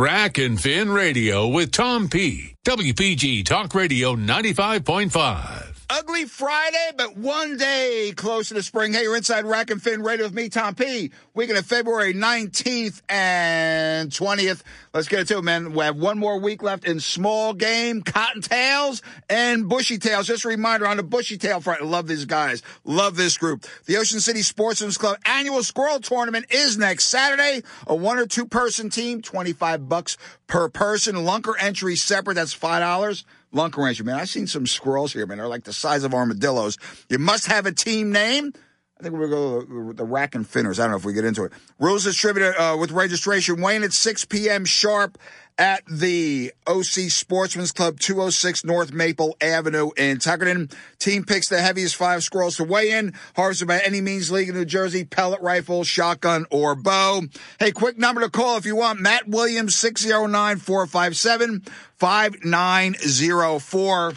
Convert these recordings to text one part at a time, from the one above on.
Rack and Fin Radio with Tom P. WPG Talk Radio 95.5. Ugly Friday, but one day closer to spring. Hey, you're inside Rack and Fin Radio with me, Tom P. Weekend of February 19th and 20th. Let's get into it, man. We have one more week left in small game, cottontails, and bushy tails. Just a reminder on the bushy tail front. I love these guys. Love this group. The Ocean City Sportsman's Club annual squirrel tournament is next Saturday. A one or two person team, 25 bucks per person. Lunker entry separate. That's $5. Lunker entry, man. I've seen some squirrels here, man. They're like the size of armadillos. You must have a team name. I think we're going to go the Rack and Finners. I don't know if we get into it. Rules distributed uh, with registration. Wayne at 6 p.m. sharp at the OC Sportsman's Club, 206 North Maple Avenue in Tuckerton. Team picks the heaviest five squirrels to weigh in. Harvested by any means league in New Jersey, pellet rifle, shotgun, or bow. Hey, quick number to call if you want. Matt Williams, 609 457 5904.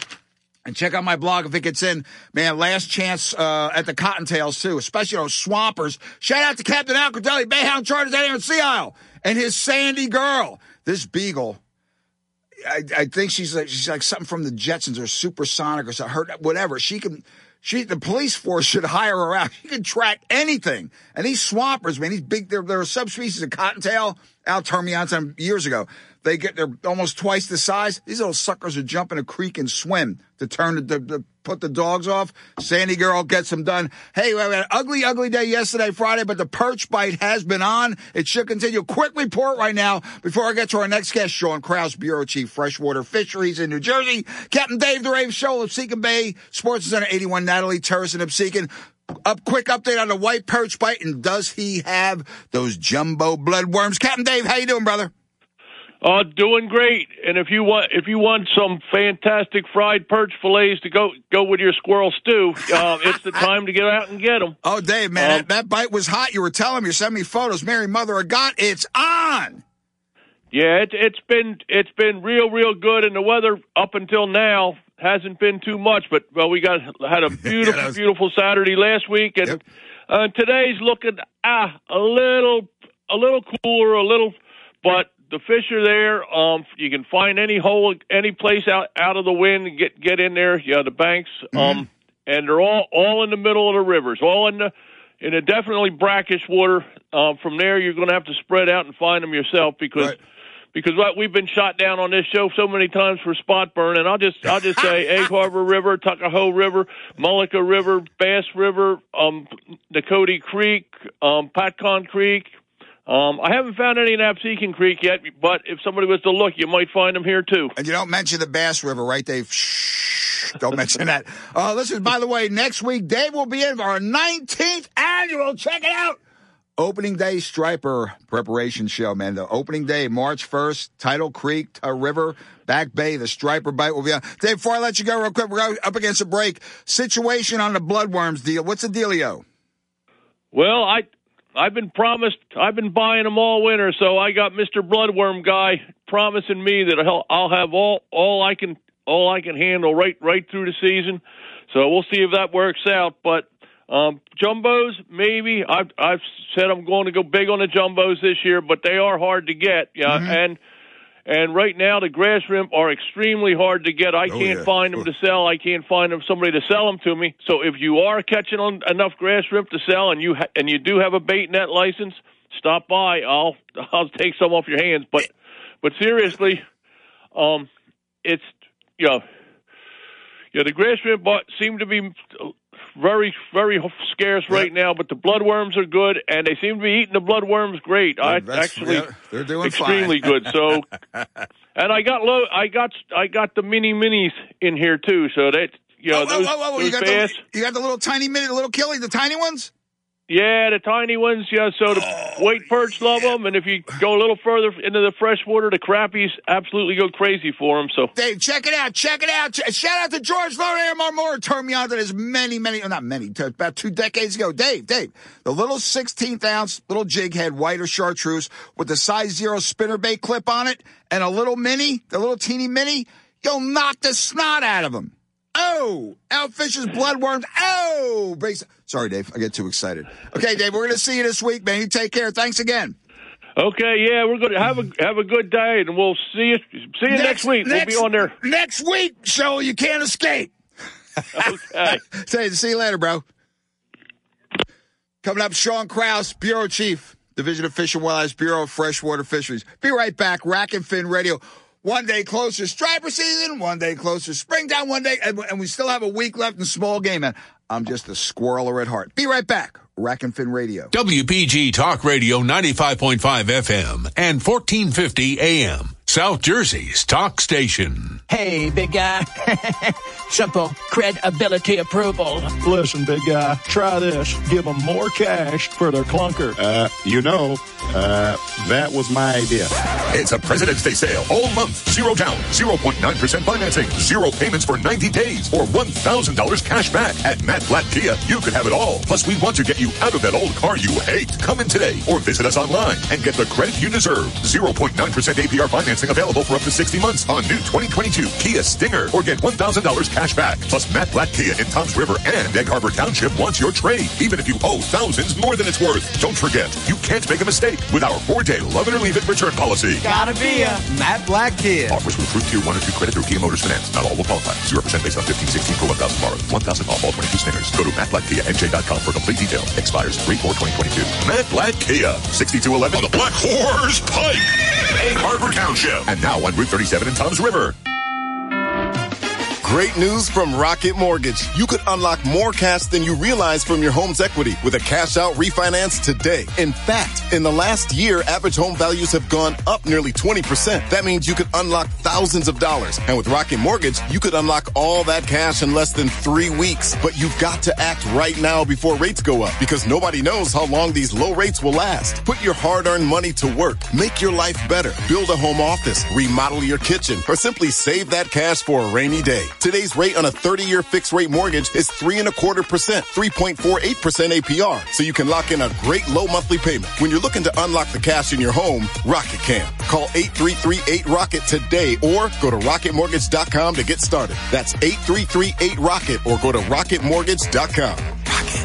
And check out my blog if it gets in. Man, last chance uh, at the Cottontails, too, especially those Swampers. Shout out to Captain Alcadelli, Bayhound Charters out here in Sea Isle, and his Sandy girl. This Beagle, I, I think she's like, she's like something from the Jetsons or Supersonic or something, her, whatever. She can, she, the police force should hire her out. She can track anything. And these Swampers, man, these big, they're, they're a subspecies of Cottontail. Al turned me on them years ago. They get they're almost twice the size. These little suckers would jump in a creek and swim to turn the, the, put the dogs off. Sandy girl gets them done. Hey, we had an ugly, ugly day yesterday, Friday, but the perch bite has been on. It should continue. Quick report right now before I get to our next guest, Sean Kraus, Bureau Chief, Freshwater Fisheries in New Jersey. Captain Dave the Rave Show of Absecon Bay, Sports Center 81, Natalie Terrace in Absecon. Up, quick update on the white perch bite, and does he have those jumbo bloodworms? Captain Dave, how you doing, brother? Uh, doing great. And if you want, if you want some fantastic fried perch fillets to go go with your squirrel stew, uh, it's the time to get out and get them. Oh, Dave, man, um, that, that, bite was hot. You were telling me, you sent me photos. Mary, mother of God, it's on. Yeah, it, it's been it's been real, real good, and the weather up until now hasn't been too much. But well, we got had a beautiful, yeah, was... beautiful Saturday last week, and yep. uh, today's looking ah a little a little cooler, a little, but the fish are there. Um, you can find any hole, any place out out of the wind, get get in there. Yeah, the banks. Mm-hmm. Um, and they're all all in the middle of the rivers, all in the in a definitely brackish water. Um, from there, you're going to have to spread out and find them yourself because. Right. Because what we've been shot down on this show so many times for spot burn, and I'll just I'll just say Egg Harbor River, Tuckahoe River, Mullica River, Bass River, um, Creek, um, Patcong Creek, um, I haven't found any in Absecon Creek yet, but if somebody was to look, you might find them here too. And you don't mention the Bass River, right, Dave? Shh, don't mention that. Uh, listen, by the way, next week, Dave will be in for our 19th annual. Check it out. Opening day striper preparation show, man. The opening day, March 1st, Tidal Creek, to River, Back Bay, the striper bite will be on. Dave, before I let you go real quick, we're up against a break. Situation on the bloodworms deal. What's the dealio? Well, I I've been promised. I've been buying them all winter, so I got Mister Bloodworm guy promising me that I'll, I'll have all all I can all I can handle right right through the season. So we'll see if that works out. But um, jumbos, maybe. I've I've said I'm going to go big on the jumbos this year, but they are hard to get. Yeah, mm-hmm. and and right now, the grass shrimp are extremely hard to get. I oh, can't yeah. find them to sell. I can't find them somebody to sell them to me. So if you are catching on enough grass shrimp to sell, and you ha- and you do have a bait net license, stop by. I'll I'll take some off your hands. But but seriously, um, it's you know, yeah, the grass shrimp seem to be very, very scarce right now. But the bloodworms are good, and they seem to be eating the bloodworms great. I actually, yeah, they're doing extremely good. So, and I got low, I got, I got the mini minis in here too. So that you know, oh, those, oh, oh, oh, you got the, you got the little tiny mini, the little killie, the tiny ones. Yeah, the tiny ones. Yeah, so the oh, white perch love them, and if you go a little further into the freshwater, the crappies absolutely go crazy for them. So, Dave, check it out, check it out. Shout out to George Laurier Marmora turned me on to this many, many, not many, about two decades ago. Dave, Dave, the little 16th ounce little jig head white or chartreuse with the size zero spinner bait clip on it, and a little mini, the little teeny mini, you'll knock the snot out of them. Oh, Outfish's bloodworms. Oh. Sorry, Dave. I get too excited. Okay, Dave, we're going to see you this week, man. You take care. Thanks again. Okay, yeah, we're gonna have a have a good day, and we'll see you see you next, week. Next, we'll be on there next week, so you can't escape. Okay. Say, see you later, bro. Coming up, Sean Kraus, Bureau Chief, Division of Fish and Wildlife, Bureau of Freshwater Fisheries. Be right back. Rack and Fin Radio. One day closer, striper season. One day closer, springtime. One day, and, and we still have a week left in small game. Man, I'm just a squirreler at heart. Be right back. Rack and Fin Radio. WPG Talk Radio 95.5 FM and 1450 AM. South Jersey's talk station. Hey, big guy. Simple credibility approval. Listen, big guy, try this. Give them more cash for their clunker. Uh, you know, uh, that was my idea. It's a President's Day sale all month. Zero down, 0.9% financing, zero payments for 90 days, or $1,000 cash back. At Matt Blatt Kia, you could have it all. Plus, we want to get you out of that old car you hate. Come in today or visit us online and get the credit you deserve. 0.9% APR financing available for up to 60 months on new 2022 Kia Stinger or get $1,000 cash back. Plus, Matt Blatt Kia in Toms River and Egg Harbor Township wants your trade, even if you owe thousands more than it's worth. Don't forget, you can't make a mistake with our four-day love it or leave it return policy. Gotta be a Matt Blatt Kia. Offers with approved tier 1 or 2 credit through Kia Motors Finance. Not all will qualify. 0% based on 1516 for 1000 borrowed. 1000 off all 22 Stingers. Go to mattblattkianj.com for complete details. Expires 3-4-2022. Matt Blatt Kia. 6211 on the Black Horse Pike. Egg Harbor Township. And now on Route 37 in Toms River. Great news from Rocket Mortgage. You could unlock more cash than you realize from your home's equity with a cash out refinance today. In fact, in the last year, average home values have gone up nearly 20%. That means you could unlock thousands of dollars. And with Rocket Mortgage, you could unlock all that cash in less than three weeks. But you've got to act right now before rates go up because nobody knows how long these low rates will last. Put your hard earned money to work. Make your life better. Build a home office. Remodel your kitchen or simply save that cash for a rainy day. Today's rate on a 30 year fixed rate mortgage is three and a quarter percent, 3.48% APR. So you can lock in a great low monthly payment. When you're looking to unlock the cash in your home, Rocket can. Call 8338-ROCKET today or go to rocketmortgage.com to get started. That's 8338-ROCKET or go to rocketmortgage.com.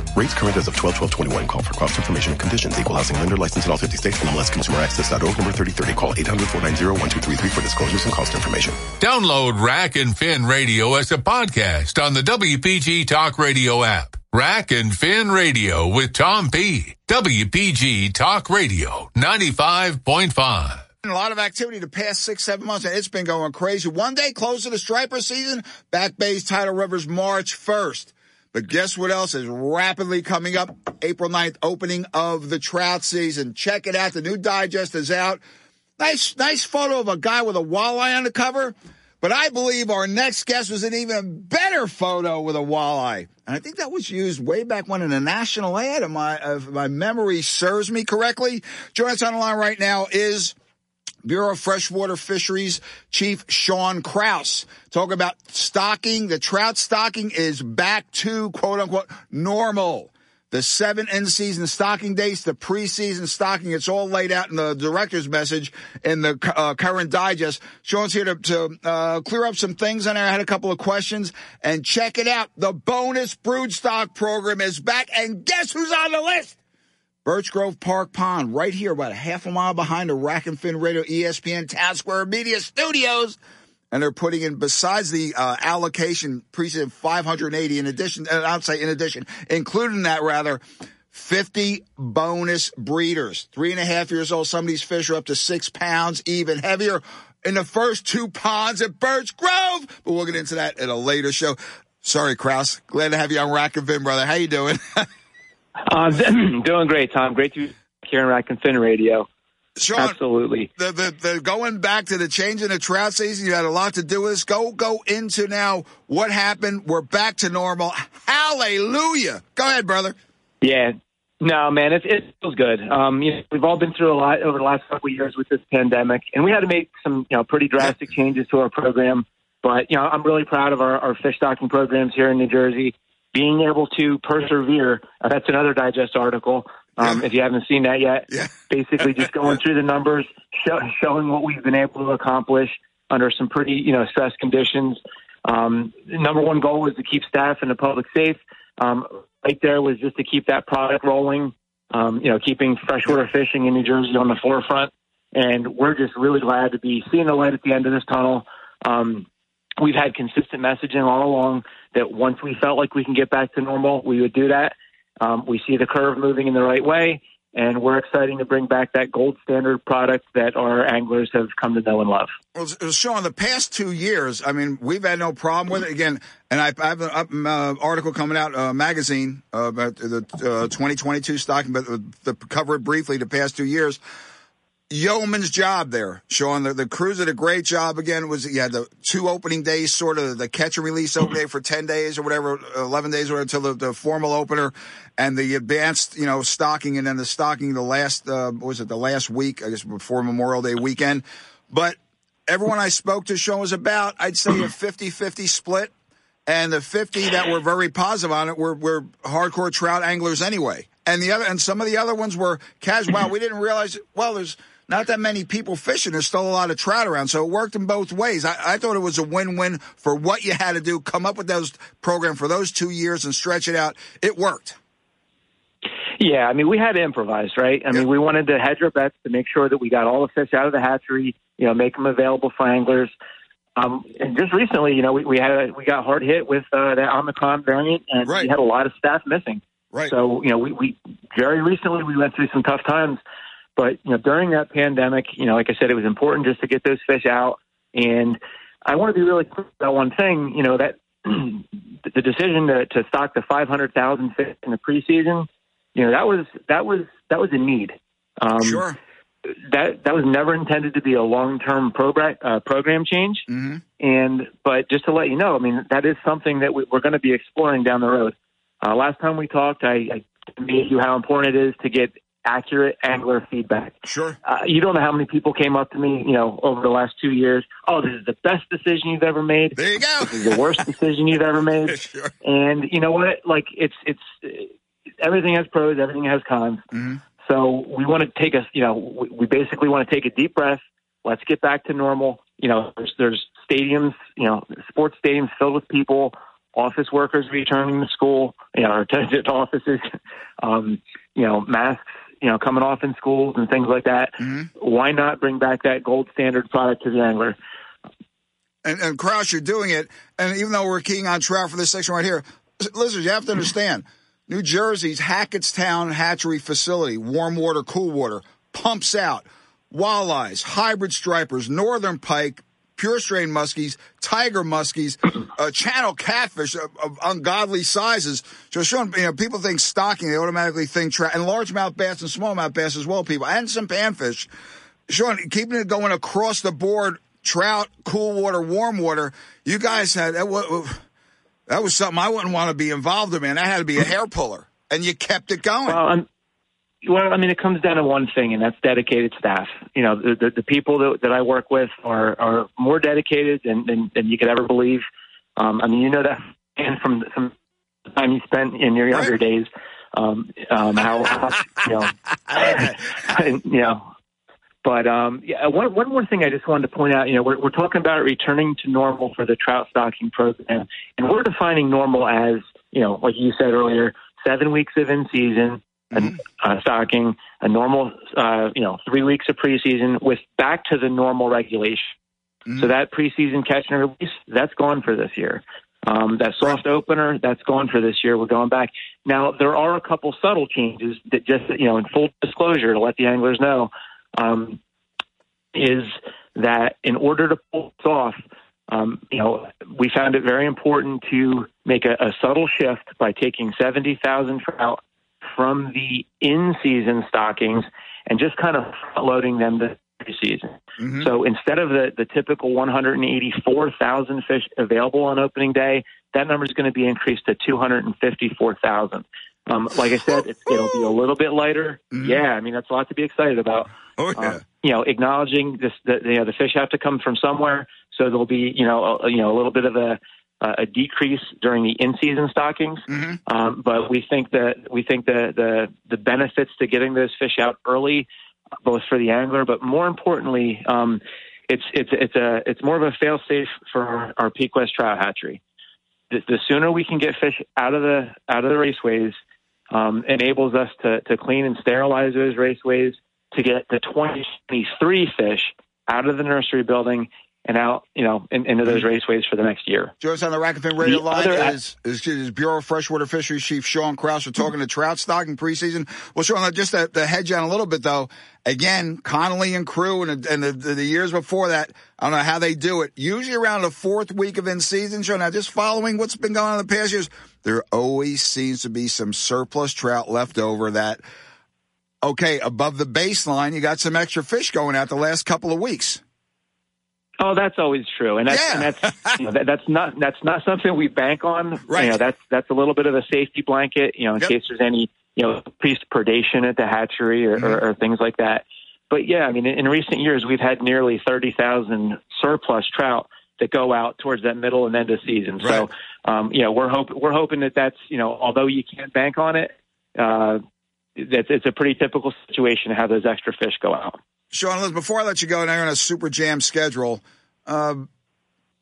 Rocket. Rates current as of 12-12-21. Call for cost information and conditions. Equal housing lender license in all 50 states. MLS Consumer Access.org number 3030. Call 800-490-1233 for disclosures and cost information. Download Rack and Fin Radio as a podcast on the WPG Talk Radio app. Rack and Fin Radio with Tom P. WPG Talk Radio 95.5. A lot of activity the past six, seven months, and it's been going crazy. One day closer to the striper season, Back Bay's Tidal Rivers March 1st. But guess what else is rapidly coming up? April 9th, opening of the trout season. Check it out. The new digest is out. Nice, nice photo of a guy with a walleye on the cover. But I believe our next guest was an even better photo with a walleye. And I think that was used way back when in a national ad, if my, if my memory serves me correctly. Joining us on the line right now is Bureau of Freshwater Fisheries Chief Sean Kraus. Talk about stocking. The trout stocking is back to quote unquote normal. The seven end season stocking dates, the preseason stocking, it's all laid out in the director's message in the uh, current digest. Sean's here to, to uh, clear up some things on there. I had a couple of questions and check it out. The bonus brood stock program is back and guess who's on the list? Birch Grove Park Pond, right here, about a half a mile behind the Rack and Fin Radio ESPN Town Square Media Studios. And they're putting in, besides the uh, allocation, precinct 580 in addition, uh, I'd say in addition, including that rather, 50 bonus breeders. Three and a half years old. Some of these fish are up to six pounds, even heavier in the first two ponds at Birch Grove. But we'll get into that in a later show. Sorry, Kraus. Glad to have you on Rack and Fin, brother. How you doing? Uh, doing great, Tom. Great to be here on Rack and Fin Radio. Sean, Absolutely. The, the, the going back to the change in the trout season, you had a lot to do with this. Go go into now what happened. We're back to normal. Hallelujah. Go ahead, brother. Yeah. No, man, it, it feels good. Um, you know, we've all been through a lot over the last couple of years with this pandemic, and we had to make some, you know, pretty drastic changes to our program. But you know, I'm really proud of our, our fish stocking programs here in New Jersey being able to persevere. Uh, that's another digest article. Um, if you haven't seen that yet, Yeah. basically just going through the numbers, show, showing what we've been able to accomplish under some pretty, you know, stress conditions. Um, number one goal was to keep staff and the public safe. Um, right there was just to keep that product rolling. um, you know, keeping freshwater fishing in New Jersey on the forefront. And we're just really glad to be seeing the light at the end of this tunnel. Um, we've had consistent messaging all along that once we felt like we can get back to normal, we would do that. Um, we see the curve moving in the right way, and we're excited to bring back that gold standard product that our anglers have come to know and love. Well, Sean, the past two years, I mean, we've had no problem with it. Again, and I, I have an uh, article coming out, uh, magazine uh, about the uh, 2022 stocking, but the cover it briefly the past two years yeoman's job there, Sean. The, the crews did a great job. Again, was you had the two opening days, sort of the catch and release opening day for ten days or whatever, eleven days or whatever, until the, the formal opener, and the advanced, you know, stocking, and then the stocking the last uh, was it the last week? I guess before Memorial Day weekend. But everyone I spoke to, Sean, was about I'd say a 50-50 split. And the 50 that were very positive on it were, were hardcore trout anglers anyway. And the other, and some of the other ones were casual. Wow, we didn't realize. Well, there's not that many people fishing. There's still a lot of trout around. So it worked in both ways. I, I thought it was a win-win for what you had to do, come up with those program for those two years and stretch it out. It worked. Yeah, I mean, we had to improvise, right? I mean, we wanted to hedge our bets to make sure that we got all the fish out of the hatchery, you know, make them available for anglers. Um, and just recently, you know, we, we had a, we got hard hit with uh, that Omicron variant, and right. we had a lot of staff missing. Right. So, you know, we, we very recently we went through some tough times but you know, during that pandemic, you know, like I said, it was important just to get those fish out. And I want to be really clear about one thing. You know that the decision to, to stock the 500,000 fish in the preseason, you know, that was that was that was a need. Um, sure. That that was never intended to be a long term program uh, program change. Mm-hmm. And but just to let you know, I mean, that is something that we, are going to be exploring down the road. Uh, last time we talked, I, I made you how important it is to get accurate angler feedback. Sure. Uh, you don't know how many people came up to me, you know, over the last two years. Oh, this is the best decision you've ever made. There you go. This is the worst decision you've ever made. sure. And you know what? Like it's it's everything has pros, everything has cons. Mm-hmm. So we want to take a, you know, we, we basically want to take a deep breath. Let's get back to normal. You know, there's there's stadiums, you know, sports stadiums filled with people office workers returning to school, you know, or to, to offices, um, you know, masks you know, coming off in schools and things like that. Mm-hmm. Why not bring back that gold standard product to the angler? And, and Kraus, you're doing it. And even though we're keying on trout for this section right here, listeners, you have to understand New Jersey's Hackettstown Hatchery Facility, warm water, cool water, pumps out walleyes, hybrid stripers, northern pike, pure strain muskies, tiger muskies, uh, channel catfish of, of, ungodly sizes. So, Sean, you know, people think stocking, they automatically think trout, and largemouth bass and smallmouth bass as well, people, and some panfish. Sean, keeping it going across the board, trout, cool water, warm water. You guys had that was, that was something I wouldn't want to be involved in, man. That had to be a hair puller, and you kept it going. Well, well, I mean, it comes down to one thing, and that's dedicated staff. You know, the the, the people that, that I work with are are more dedicated than than, than you could ever believe. Um, I mean, you know that, and from from the time you spent in your younger right. days, um, um, how, how you know, and, you know. But um, yeah, one one more thing I just wanted to point out. You know, we're we're talking about returning to normal for the trout stocking program, and we're defining normal as you know, like you said earlier, seven weeks of in season mm-hmm. a, stocking, a normal, uh, you know, three weeks of preseason with back to the normal regulation. Mm-hmm. So that preseason catch and release, that's gone for this year. Um, that soft opener, that's gone for this year. We're going back. Now, there are a couple subtle changes that just, you know, in full disclosure to let the anglers know, um, is that in order to pull this off, um, you know, we found it very important to make a, a subtle shift by taking 70,000 trout from the in season stockings and just kind of loading them to season. Mm-hmm. So instead of the, the typical 184,000 fish available on opening day, that number is going to be increased to 254,000. Um, like I said, it's, it'll be a little bit lighter. Mm-hmm. Yeah, I mean that's a lot to be excited about. Oh yeah. Um, you know, acknowledging this, the, you know, the fish have to come from somewhere, so there'll be you know, a, you know, a little bit of a uh, a decrease during the in-season stockings, mm-hmm. um, but we think that we think that the the benefits to getting those fish out early, both for the angler, but more importantly, um, it's it's it's a it's more of a fail-safe for our, our Pequest trout hatchery. The, the, sooner we can get fish out of the out of the raceways, um, enables us to, to clean and sterilize those raceways to get the 2023 fish out of the nursery building and out, you know, in, into those mm-hmm. raceways for the next year. Join us on the Rack and Fin radio The line is, is, is Bureau of Freshwater Fisheries Chief Sean Krause. We're talking to trout stocking preseason. Well, Sean, just uh, to, to hedge on a little bit though, again, Connolly and crew and, and the, the, the years before that, I don't know how they do it. Usually around the fourth week of in season, Sean, now just following what's been going on in the past years, there always seems to be some surplus trout left over that, okay, above the baseline, you got some extra fish going out the last couple of weeks. Oh, that's always true, and that's and that's you know, that, that's not that's not something we bank on. Right. You know, that's that's a little bit of a safety blanket. You know, in Yep. case there's any you know increased predation at the hatchery or, or, or things like that. But yeah, I mean, in, in recent years, we've had nearly thirty thousand surplus trout that go out towards that middle and end of season. So, um, you know, we're hope we're hoping that that's you know, although you can't bank on it, uh, that's it's a pretty typical situation to have those extra fish go out. Sean, listen, before I let you go, now you're on a super jam schedule. Uh,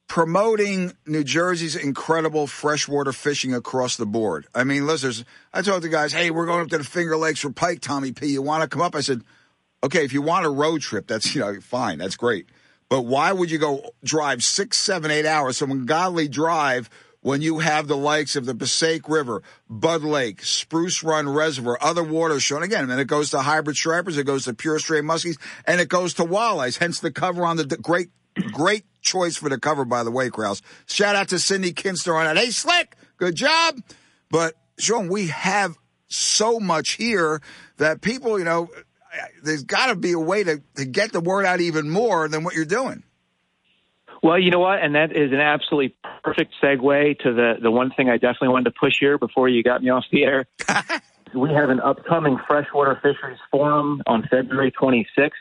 promoting New Jersey's incredible freshwater fishing across the board. I mean, listen, there's- I told the guys, hey, we're going up to the Finger Lakes for pike, Tommy P. You want to come up? I said, okay, if you want a road trip, that's, you know, fine, that's great. But why would you go drive six, seven, eight hours, some godly drive when you have the likes of the Passaic River, Bud Lake, Spruce Run Reservoir, other waters shown again, and it goes to hybrid stripers, it goes to pure stray muskies, and it goes to walleyes, hence the cover on the the great, great choice for the cover, by the way, Kraus. Shout out to Cindy Kinster on that. Hey, Slick, good job. But Sean, we have so much here that people, you know, there's got to be a way to, to get the word out even more than what you're doing. Well, you know what, and that is an absolutely perfect segue to the the one thing I definitely wanted to push here before you got me off the air. we have an upcoming freshwater fisheries forum on February 26th.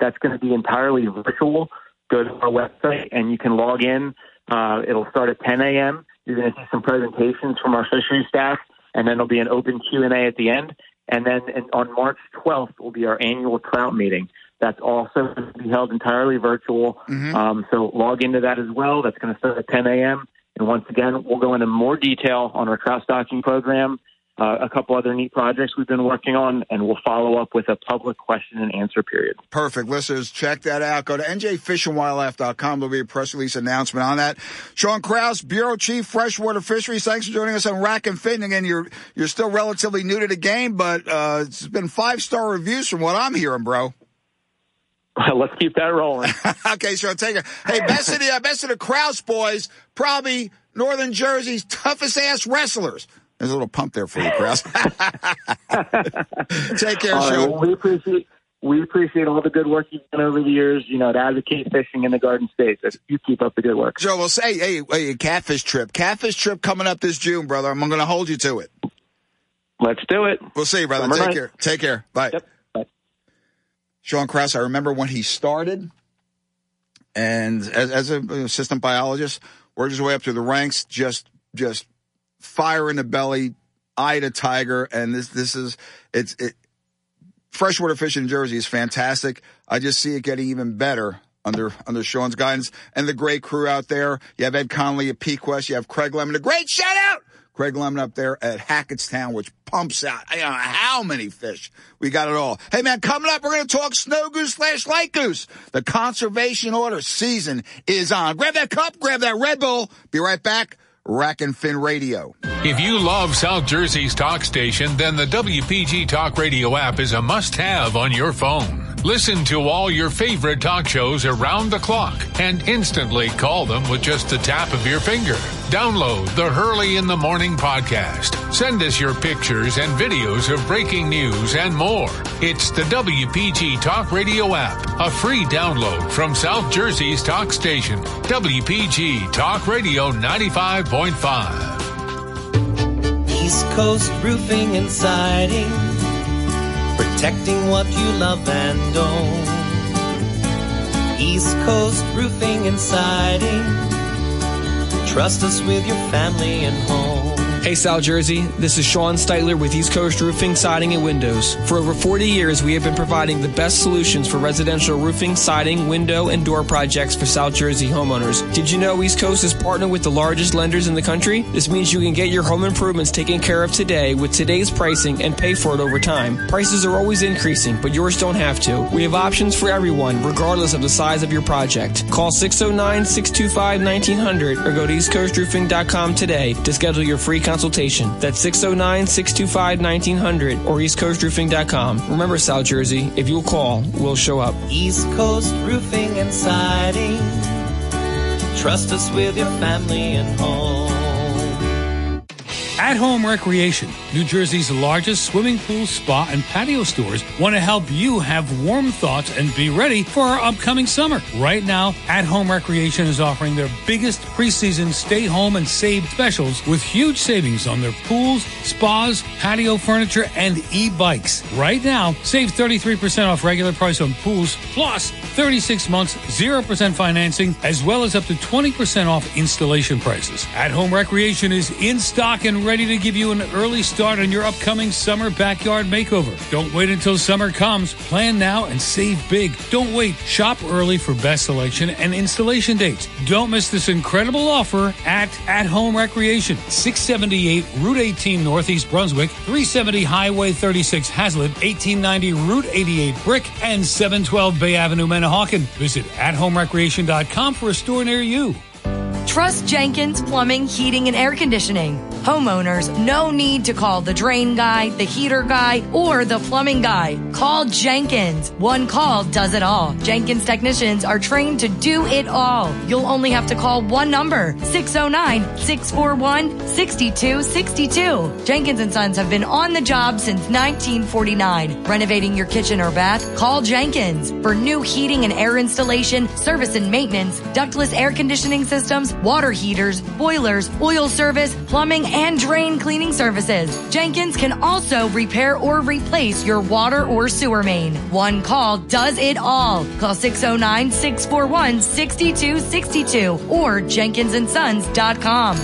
That's going to be entirely virtual. Go to our website and you can log in. Uh, it'll start at 10 a.m. You're going to see some presentations from our fisheries staff, and then there'll be an open Q and A at the end. And then on March 12th will be our annual trout meeting. That's also going to be held entirely virtual. Um, so log into that as well. That's going to start at 10 a.m. And once again, we'll go into more detail on our trout stocking program, uh, a couple other neat projects we've been working on, and we'll follow up with a public question and answer period. Perfect. Listeners, check that out. Go to njfishandwildlife.com. There'll be a press release announcement on that. Sean Krause, Bureau Chief, Freshwater Fisheries. Thanks for joining us on Rack and Fin. Again, you're, you're still relatively new to the game, but, uh, it's been five star reviews from what I'm hearing, bro. Let's keep that rolling. okay, Sean, take it. Hey, best of the, uh, best of the Krause boys, probably Northern Jersey's toughest ass wrestlers. There's a little pump there for you, Krause. take care, Sean. well, we appreciate we appreciate all the good work you've done over the years. You know, to advocate fishing in the Garden State. So you keep up the good work. Joe, we'll say, hey, hey, catfish trip. Catfish trip coming up this June, brother. I'm going to hold you to it. Let's do it. We'll see you, brother. Summer Take night. care. Take care. Bye. Yep. Sean Krause, I remember when he started, and as, as an assistant biologist, worked his way up through the ranks, just just fire in the belly, eye to tiger, and this this is it's it. Freshwater fishing in Jersey is fantastic. I just see it getting even better under under Sean's guidance and the great crew out there. You have Ed Conley at Pequest. You have Craig Lemon. A great shout out, Craig Lemon up there at Hackettstown, which pumps out I don't know how many fish. We got it all. Hey man, coming up, we're going to talk snow goose slash light goose. The conservation order season is on. Grab that cup, grab that Red Bull. Be right back. Rack and Fin Radio. If you love South Jersey's talk station, then the WPG Talk Radio app is a must have on your phone. Listen to all your favorite talk shows around the clock and instantly call them with just the tap of your finger. Download the Hurley in the Morning podcast. Send us your pictures and videos of breaking news and more. It's the WPG Talk Radio app, a free download from South Jersey's talk station, WPG Talk Radio 95.5. East Coast Roofing and Siding, protecting what you love and own. East Coast Roofing and Siding, trust us with your family and home. Hey, South Jersey. This is Sean Steitler with East Coast Roofing, Siding, and Windows. For over 40 years, we have been providing the best solutions for residential roofing, siding, window, and door projects for South Jersey homeowners. Did you know East Coast is partnered with the largest lenders in the country? This means you can get your home improvements taken care of today with today's pricing and pay for it over time. Prices are always increasing, but yours don't have to. We have options for everyone, regardless of the size of your project. Call 609 625 1900 or go to eastcoastroofing.com today to schedule your free consultation. That's 609 625 1900 or eastcoastroofing.com. Remember, South Jersey, if you'll call, we'll show up. East Coast Roofing and Siding. Trust us with your family and home. At Home Recreation, New Jersey's largest swimming pool, spa, and patio stores want to help you have warm thoughts and be ready for our upcoming summer. Right now, At Home Recreation is offering their biggest preseason stay home and save specials with huge savings on their pools, spas, patio furniture, and e-bikes. Right now, save 33% off regular price on pools, plus 36 months, 0% financing, as well as up to 20% off installation prices. At Home Recreation is in stock and ready to give you an early start on your upcoming summer backyard makeover. Don't wait until summer comes. Plan now and save big. Don't wait. Shop early for best selection and installation dates. Don't miss this incredible offer at At Home Recreation, 678 Route 18 Northeast Brunswick, 370 Highway 36 Hazlet, 1890 Route 88 Brick, and 712 Bay Avenue, Manahawkin. Visit athomerecreation.com for a store near you. Trust Jenkins Plumbing, Heating, and Air Conditioning. Homeowners, no need to call the drain guy, the heater guy, or the plumbing guy. Call Jenkins. One call does it all. Jenkins technicians are trained to do it all. You'll only have to call one number 609 641 6262. Jenkins and Sons have been on the job since 1949. Renovating your kitchen or bath? Call Jenkins. For new heating and air installation, service and maintenance, ductless air conditioning systems, water heaters, boilers, oil service, plumbing, and drain cleaning services. Jenkins can also repair or replace your water or sewer main. One call does it all. Call 609 641 6262 or jenkinsandsons.com.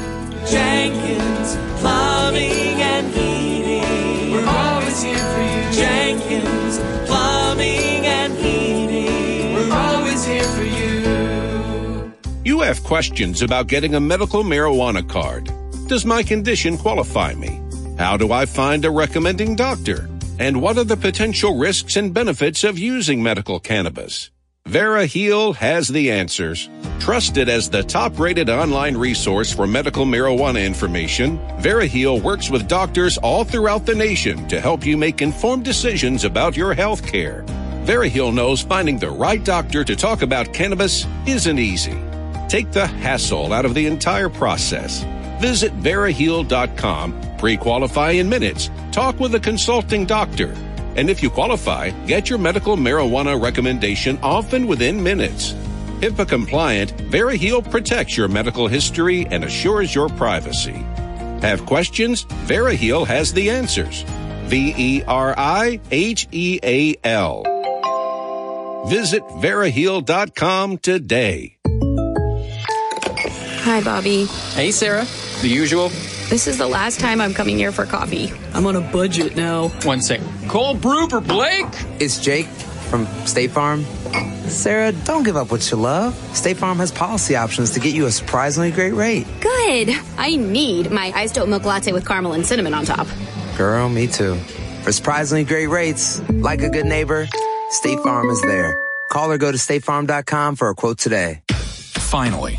Jenkins Plumbing and Heating. We're always here for you. Jenkins Plumbing and Heating. We're always here for you. You have questions about getting a medical marijuana card. Does my condition qualify me? How do I find a recommending doctor? And what are the potential risks and benefits of using medical cannabis? Veriheal has the answers. Trusted as the top rated online resource for medical marijuana information, Veriheal works with doctors all throughout the nation to help you make informed decisions about your health care. Veriheal knows finding the right doctor to talk about cannabis isn't easy. Take the hassle out of the entire process. Visit Veriheal.com, pre-qualify in minutes, talk with a consulting doctor. And if you qualify, get your medical marijuana recommendation often within minutes. HIPAA compliant, Veriheal protects your medical history and assures your privacy. Have questions? Veriheal has the answers. V E R I H E A L. Visit Veriheal.com today. Hi, Bobby. Hey, Sarah. The usual. This is the last time I'm coming here for coffee. I'm on a budget now. One sec. Cold brew for Blake? It's Jake from State Farm. Sarah, don't give up what you love. State Farm has policy options to get you a surprisingly great rate. Good. I need my iced oat milk latte with caramel and cinnamon on top. Girl, me too. For surprisingly great rates, like a good neighbor, State Farm is there. Call or go to statefarm.com for a quote today. Finally,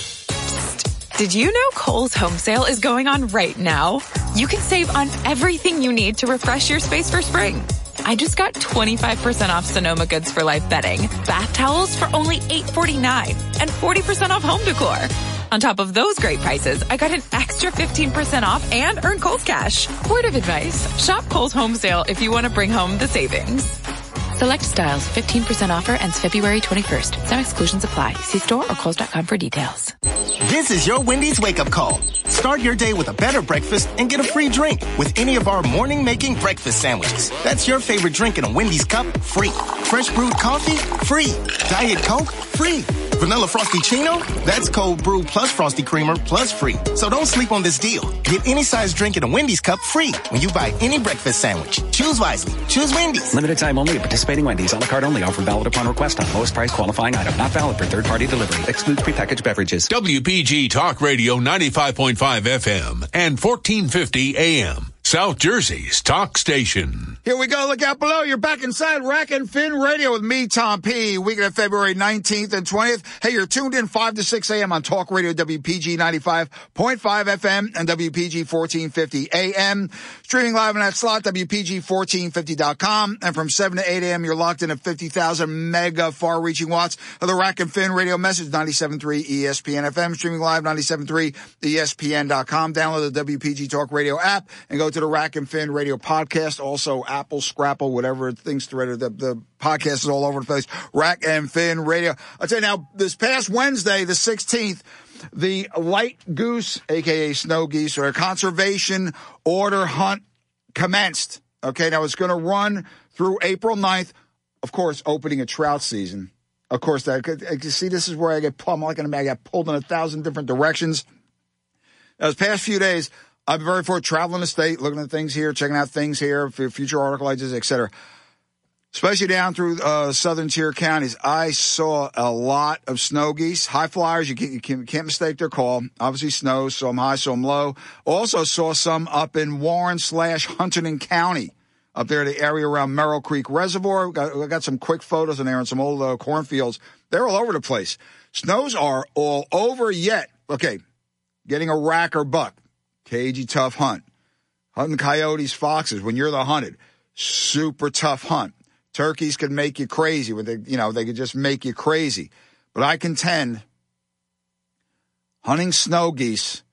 Did you know Kohl's home sale is going on right now? You can save on everything you need to refresh your space for spring. I just got 25% off Sonoma Goods for Life bedding, bath towels for only $8.49, and 40% off home decor. On top of those great prices, I got an extra 15% off and earned Kohl's Cash. Word of advice, shop Kohl's home sale if you want to bring home the savings. Select styles, 15% offer ends February 21st. Some exclusions apply. See store or Kohl's.com for details. This is your Wendy's wake up call. Start your day with a better breakfast and get a free drink with any of our morning making breakfast sandwiches. That's your favorite drink in a Wendy's cup, free. Fresh brewed coffee, free. Diet Coke, free. Vanilla Frosty-ccino, that's cold brew plus Frosty Creamer plus free. So don't sleep on this deal. Get any size drink in a Wendy's cup free when you buy any breakfast sandwich. Choose wisely. Choose Wendy's. Limited time only at participating Wendy's. A la carte only. Offer valid upon request on lowest price qualifying item. Not valid for third party delivery. Excludes prepackaged beverages. WPG Talk Radio 95.5 FM and 1450 AM. South Jersey's talk station. Here we go. Look out below. You're back inside Rack and Fin Radio with me, Tom P. Weekend of February 19th and 20th. Hey, you're tuned in 5 to 6 a.m. on Talk Radio WPG 95.5 FM and WPG 1450 AM. Streaming live in that slot, WPG1450.com. And from 7 to 8 a.m., you're locked in at 50,000 mega far reaching watts of the Rack and Fin Radio message 97.3 ESPN FM. Streaming live 97.3 ESPN.com. Download the WPG Talk Radio app and go to the Rack and Fin Radio podcast. Also, Apple, Scrapple, whatever things threaded. The, the podcast is all over the place. Rack and Fin Radio. I'll tell you now, this past Wednesday, the 16th, the light goose, aka snow geese, or a conservation order hunt commenced. Okay, now it's going to run through April 9th. Of course, opening a trout season. Of course, that you see, this is where I get pulled. I'm like I got pulled in a thousand different directions. This past few days, I've been very fortunate traveling the state, looking at things here, checking out things here, for future article ideas, et cetera. Especially down through uh, southern tier counties, I saw a lot of snow geese, high flyers. You can't, you can't, mistake their call. Obviously, snow, so I'm high, so I'm low. Also saw some up in Warren slash Hunterdon County, up there, the area around Merrill Creek Reservoir. We got, got some quick photos in there and some old uh, cornfields. They're all over the place. Snows are all over yet. Okay, getting a rack or buck cagey, tough hunt. Hunting coyotes, foxes, when you're the hunted, super tough hunt. Turkeys could make you crazy with you know, they could just make you crazy. But I contend hunting snow geese,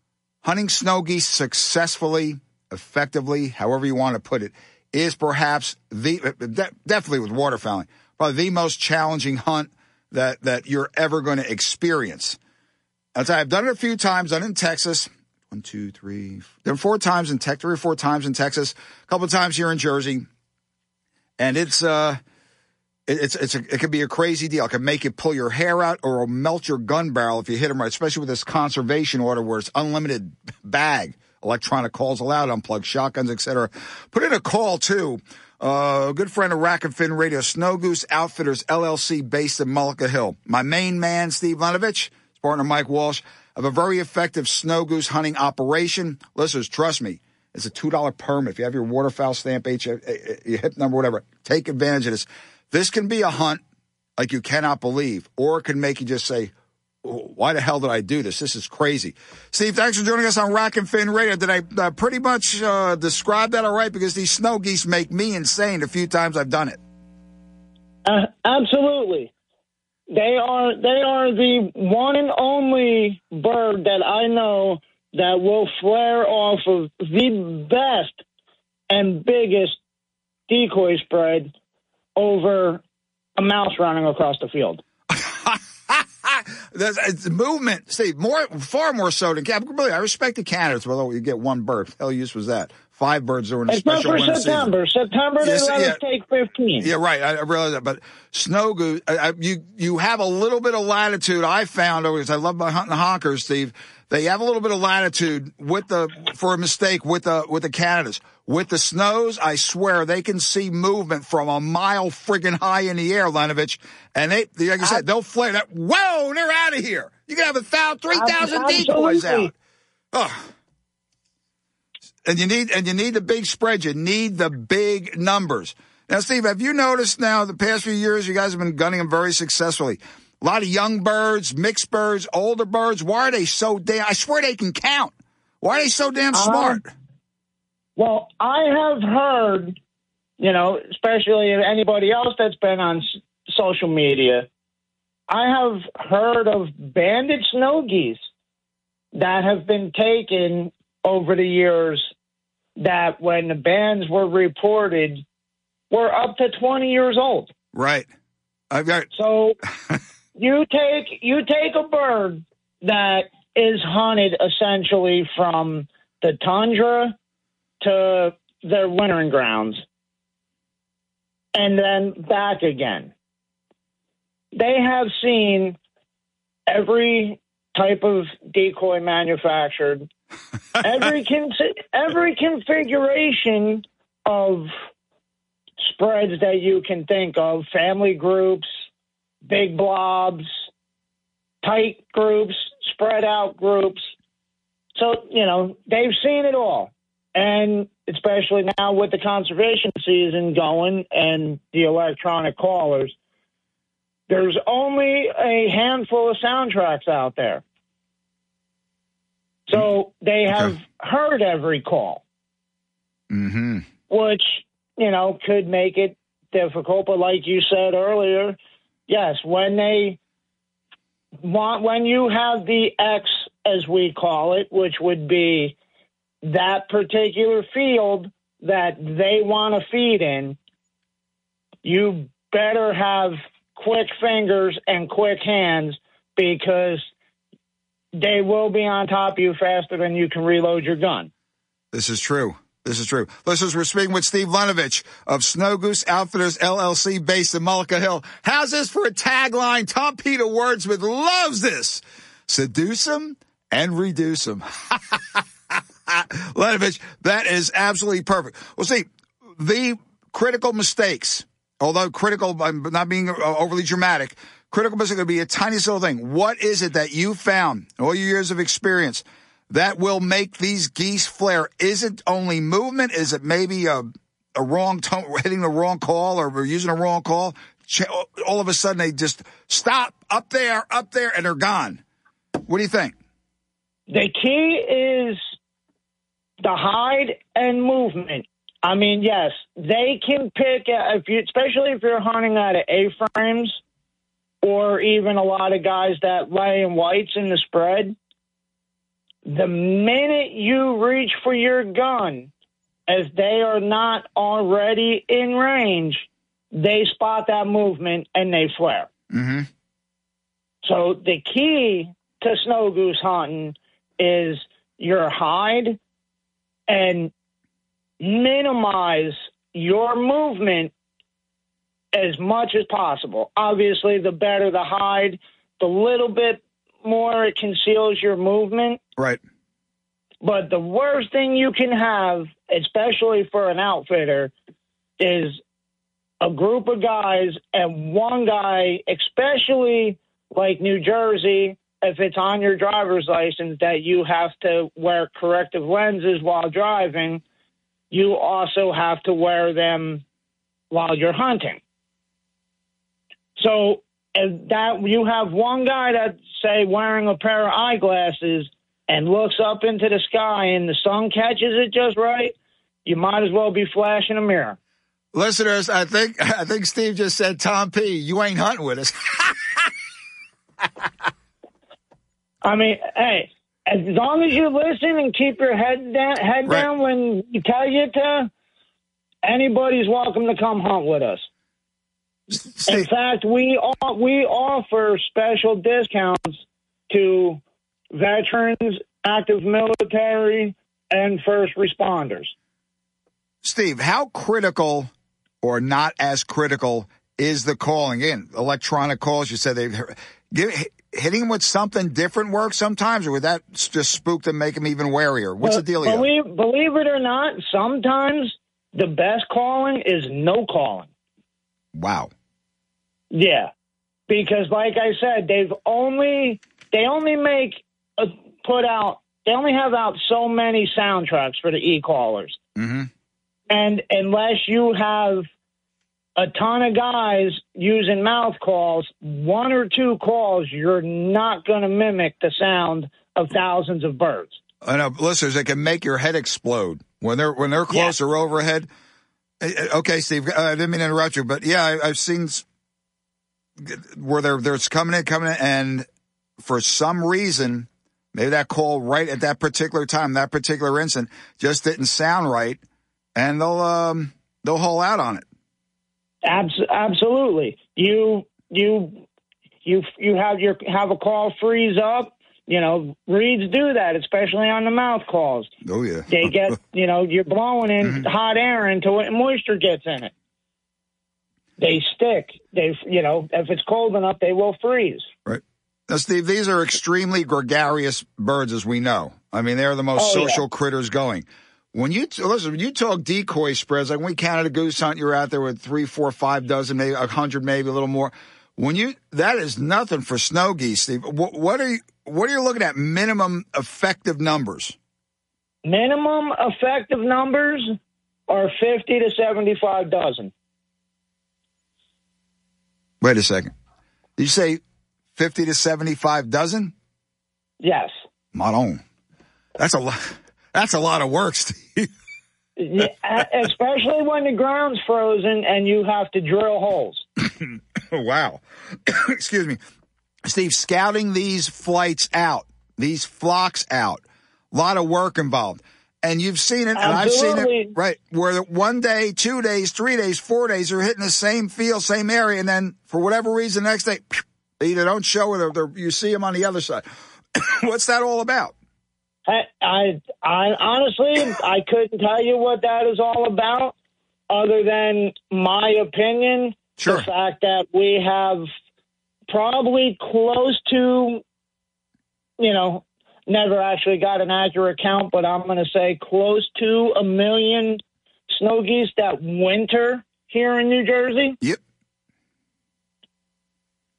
hunting snow geese successfully, effectively, however you want to put it, is perhaps the uh, definitely with waterfowling, probably the most challenging hunt that that you're ever going to experience. As I've done it a few times, done it in Texas one, two, three. There were four times in Texas, three or four times in Texas, a couple of times here in Jersey, and it's uh, it, it's it's a, it could be a crazy deal. It can make you pull your hair out or melt your gun barrel if you hit them right. Especially with this conservation order where it's unlimited bag, electronic calls allowed, unplugged shotguns, etc. Put in a call too. Uh, a good friend of Rack and Fin Radio, Snow Goose Outfitters LLC, based in Mullica Hill. My main man, Steve Lenovich, his partner Mike Walsh of a very effective snow goose hunting operation. Listeners, trust me, it's a $2 permit. If you have your waterfowl stamp, H, uh, uh, your hip number, whatever, take advantage of this. This can be a hunt like you cannot believe, or it can make you just say, why the hell did I do this? This is crazy. Steve, thanks for joining us on Rack and Fin Radio. Did I uh, pretty much uh, describe that all right? Because these snow geese make me insane a few times I've done it. Uh, absolutely. They are they are the one and only bird that I know that will flare off of the best and biggest decoy spread over a mouse running across the field. That's, it's movement, Steve. More, far more so than Really, I respect the candidates. Although you get one bird, hell use was that? Five birds during a it's special not for winter September. season. September they Yes, let yeah. us take fifteen. Yeah, right. I, I realize that, but snow goose, I, I, you you have a little bit of latitude. I found because I love my hunting honkers, Steve. They have a little bit of latitude with the for a mistake with the with the Canadas. With the snows, I swear they can see movement from a mile friggin' high in the air, Lenovich. And they, like I said, they'll flare that. Whoa, they're out of here. You can have a thousand, three thousand decoys out. Oh. And you need and you need the big spread. You need the big numbers. Now, Steve, have you noticed now the past few years you guys have been gunning them very successfully? A lot of young birds, mixed birds, older birds. Why are they so damn? I swear they can count. Why are they so damn um, smart? Well, I have heard, you know, especially anybody else that's been on s- social media, I have heard of banded snow geese that have been taken over the years that when the bands were reported were up to 20 years old. Right. I've got So you take you take a bird that is hunted essentially from the tundra to their wintering grounds and then back again. They have seen every type of decoy manufactured, every con- every configuration of spreads that you can think of, family groups, big blobs, tight groups, spread out groups. So, you know, they've seen it all. And especially now with the conservation season going and the electronic callers, there's only a handful of soundtracks out there. So they have heard every call, Mm-hmm. which, you know, could make it difficult. But like you said earlier, yes, when they want, when you have the X, as we call it, which would be that particular field that they want to feed in, you better have quick fingers and quick hands because they will be on top of you faster than you can reload your gun. This is true. This is true. Listeners, we're speaking with Steve Lenovich of Snow Goose Outfitters LLC based in Mullica Hill. How's this for a tagline? Tom Peter Wordsmith loves this. Seduce them and reduce them. Lenovich, that is absolutely perfect. Well, see, the critical mistakes, although critical, I'm not being overly dramatic, critical mistake could be a tiny little thing. What is it that you found, all your years of experience, that will make these geese flare? Is it only movement? Is it maybe a, a wrong tone, hitting the wrong call or we're using a wrong call? All of a sudden they just stop up there, up there, and they're gone. What do you think? The key is the hide and movement. I mean, yes, they can pick if you, especially if you're hunting out of A frames, or even a lot of guys that lay in whites in the spread. The minute you reach for your gun, if they are not already in range, they spot that movement and they flare. Mm-hmm. So the key to snow goose hunting is your hide and minimize your movement as much as possible. Obviously, the better the hide, the little bit more it conceals your movement. Right. But the worst thing you can have, especially for an outfitter, is a group of guys and one guy, especially like New Jersey, if it's on your driver's license that you have to wear corrective lenses while driving, you also have to wear them while you're hunting. So that you have one guy that say wearing a pair of eyeglasses and looks up into the sky and the sun catches it just right, you might as well be flashing a mirror. Listeners, I think I think Steve just said, Tom P, you ain't hunting with us. I mean, hey, as long as you listen and keep your head down, head Right. down when you tell you to, anybody's welcome to come hunt with us. In fact, we we offer special discounts to veterans, active military, and first responders. Steve, how critical or not as critical is the calling in? Electronic calls, you said they give, hitting them with something different work sometimes, or would that just spook them, make them even warier? What's the dealio? Believe, believe it or not, sometimes the best calling is no calling. Wow. Yeah, because like I said, they've only they only make a, put out they only have out so many soundtracks for the e callers, Mm-hmm. and unless you have a ton of guys using mouth calls, one or two calls, you're not going to mimic the sound of thousands of birds. I know, listeners, it can make your head explode when they're when they're close or overhead. Eh, eh, Okay, Steve, uh, I didn't mean to interrupt you, but yeah, I, I've seen where they're they're coming in, coming in, and for some reason, Maybe that call right at that particular time, that particular instant, just didn't sound right, and they'll um, they'll haul out on it. Abs- absolutely. You you you you have your have a call freeze up. You know, reeds do that, especially on the mouth calls. Oh yeah. They get you know you're blowing in Mm-hmm. hot air into it, moisture gets in it. They stick. They you know if it's cold enough, they will freeze. Right. Now, Steve, these are extremely gregarious birds, as we know. I mean, they're the most Oh, yeah. social critters going. When you listen, when you talk decoy spreads, like when we Canada goose hunt, you're out there with three, four, five dozen, maybe a hundred, maybe a little more. When you that is nothing for snow geese, Steve. What, what are you? What are you looking at? Minimum effective numbers. Minimum effective numbers are fifty to seventy-five dozen. Wait a second. Did you say fifty to seventy-five dozen? Yes. Not on. That's a lot. That's a lot of work, Steve. Yeah, especially when the ground's frozen and you have to drill holes. wow. Excuse me. Steve, scouting these flights out, these flocks out, a lot of work involved. And you've seen it, and I've seen it, right, where one day, two days, three days, four days, they're hitting the same field, same area, and then for whatever reason, the next day, they either don't show it or you see them on the other side. What's that all about? I, I, I honestly, I couldn't tell you what that is all about, other than my opinion. Sure. The fact that we have probably close to, you know, never actually got an accurate count, but I'm going to say close to a million snow geese that winter here in New Jersey. Yep.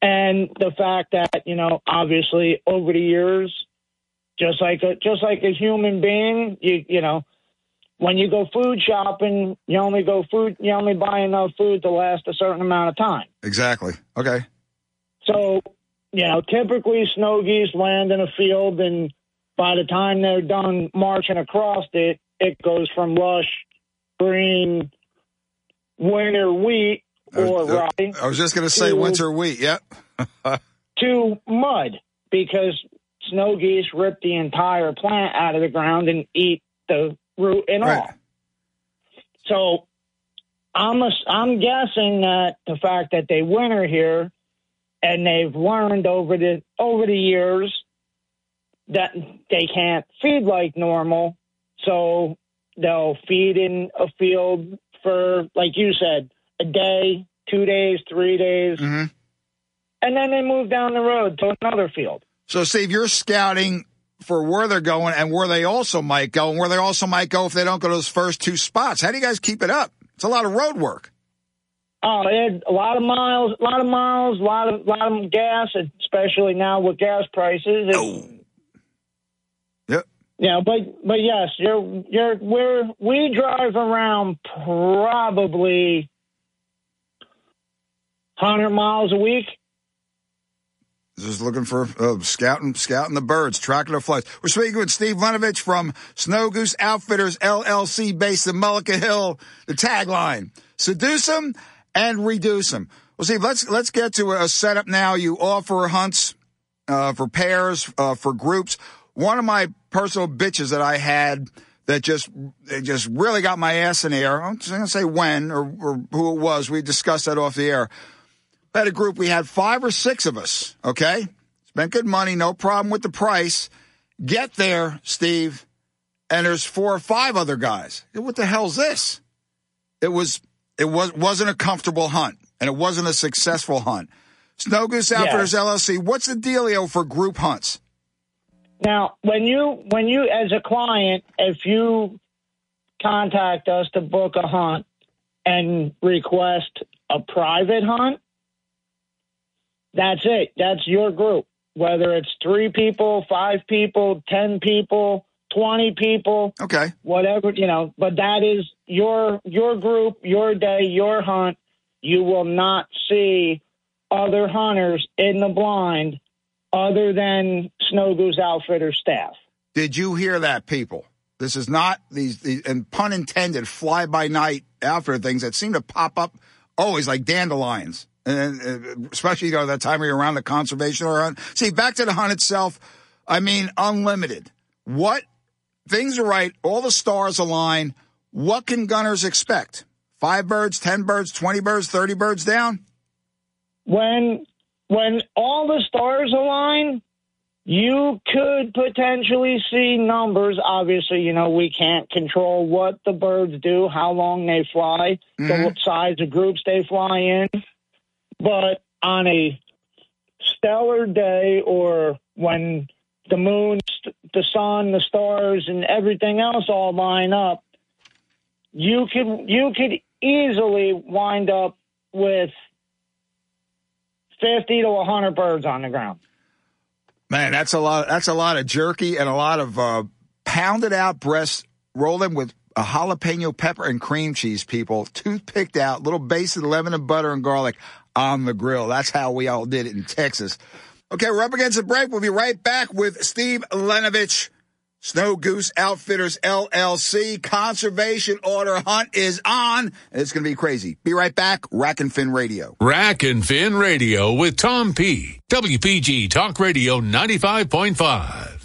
And the fact that, you know, obviously over the years, just like a just like a human being, you you know, when you go food shopping, you only go food you only buy enough food to last a certain amount of time. Exactly. Okay. So, you know, typically snow geese land in a field and by the time they're done marching across it, it goes from lush green winter wheat or rye I was just going to say to- winter wheat. Yep. to mud because snow geese rip the entire plant out of the ground and eat the root and all. So I'm a, I'm guessing that the fact that they winter here and they've learned over the over the years that they can't feed like normal, so they'll feed in a field for like you said, a day, two days, three days, Mm-hmm. and then they move down the road to another field. So, Steve, you're scouting for where they're going and where they also might go, and where they also might go if they don't go to those first two spots. How do you guys keep it up? It's a lot of road work. Oh, it, a lot of miles, a lot of miles, a lot of lot of gas, especially now with gas prices. It, Yep. Yeah, but but yes, you're you're we're we drive around probably hundred miles a week. Just looking for uh, scouting, scouting the birds, tracking the flights. We're speaking with Steve Lenovich from Snow Goose Outfitters LLC, based in Mullica Hill. The tagline: "Seduce them and reduce them." Well, Steve, let's let's get to a setup now. You offer hunts uh, for pairs, uh, for groups. One of my personal bitches that I had that just it just really got my ass in the air. I'm just gonna say when or, or who it was. We discussed that off the air. We had a group. We had five or six of us. Okay, spent good money, no problem with the price. Get there, Steve, and there's four or five other guys. What the hell's this? It was it was wasn't a comfortable hunt, and it wasn't a successful hunt. Snow Goose Outfitters LLC. What's the dealio for group hunts? Now, when you when you as a client, if you contact us to book a hunt and request a private hunt, that's it. That's your group. Whether it's three people, five people, ten people, twenty people, okay, whatever you know. But that is your your group, your day, your hunt. You will not see other hunters in the blind other than Snow Goose Outfitter staff. Did you hear that, people? This is not these, these and pun intended, fly by night outfitter things that seem to pop up always like dandelions. And uh, especially, you know, that time year around the conservation or hunt. See, back to the hunt itself. I mean, unlimited. What things are right, all the stars align. What can gunners expect? Five birds, ten birds, twenty birds, thirty birds down? when when all the stars align, you could potentially see numbers. Obviously, you know, we can't control what the birds do, how long they fly, the mm-hmm. size of groups they fly in. But on a stellar day or when the moon, the sun, the stars, and everything else all line up, you could you could easily wind up with 50 to 100 birds on the ground. Man, that's a lot. That's a lot of jerky and a lot of uh, pounded out breasts in with a jalapeno pepper and cream cheese. People, toothpicked out, little base of lemon and butter and garlic on the grill. That's how we all did it in Texas. Okay, we're up against the break. We'll be right back with Steve Lenovich. Snow Goose Outfitters LLC conservation order hunt is on. It's going to be crazy. Be right back. Rack and Fin Radio. Rack and Fin Radio with Tom P. WPG Talk Radio 95.5.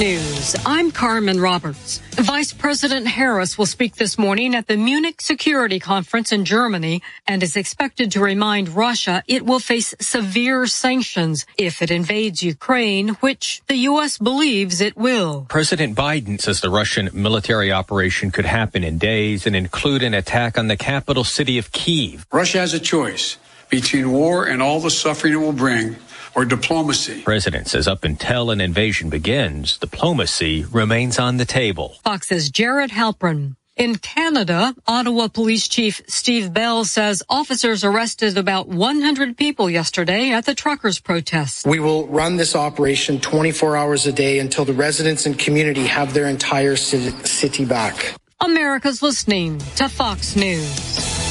Fox News. I'm Carmen Roberts. Vice President Harris will speak this morning at the Munich Security Conference in Germany and is expected to remind Russia it will face severe sanctions if it invades Ukraine, which the U.S. believes it will. President Biden says the Russian military operation could happen in days and include an attack on the capital city of Kiev. Russia has a choice between war and all the suffering it will bring or diplomacy. President says up until an invasion begins, diplomacy remains on the table. Fox's Jared Halpern. In Canada, Ottawa Police Chief Steve Bell says officers arrested about 100 people yesterday at the truckers' protest. We will run this operation 24 hours a day until the residents and community have their entire city back. America's listening to Fox News.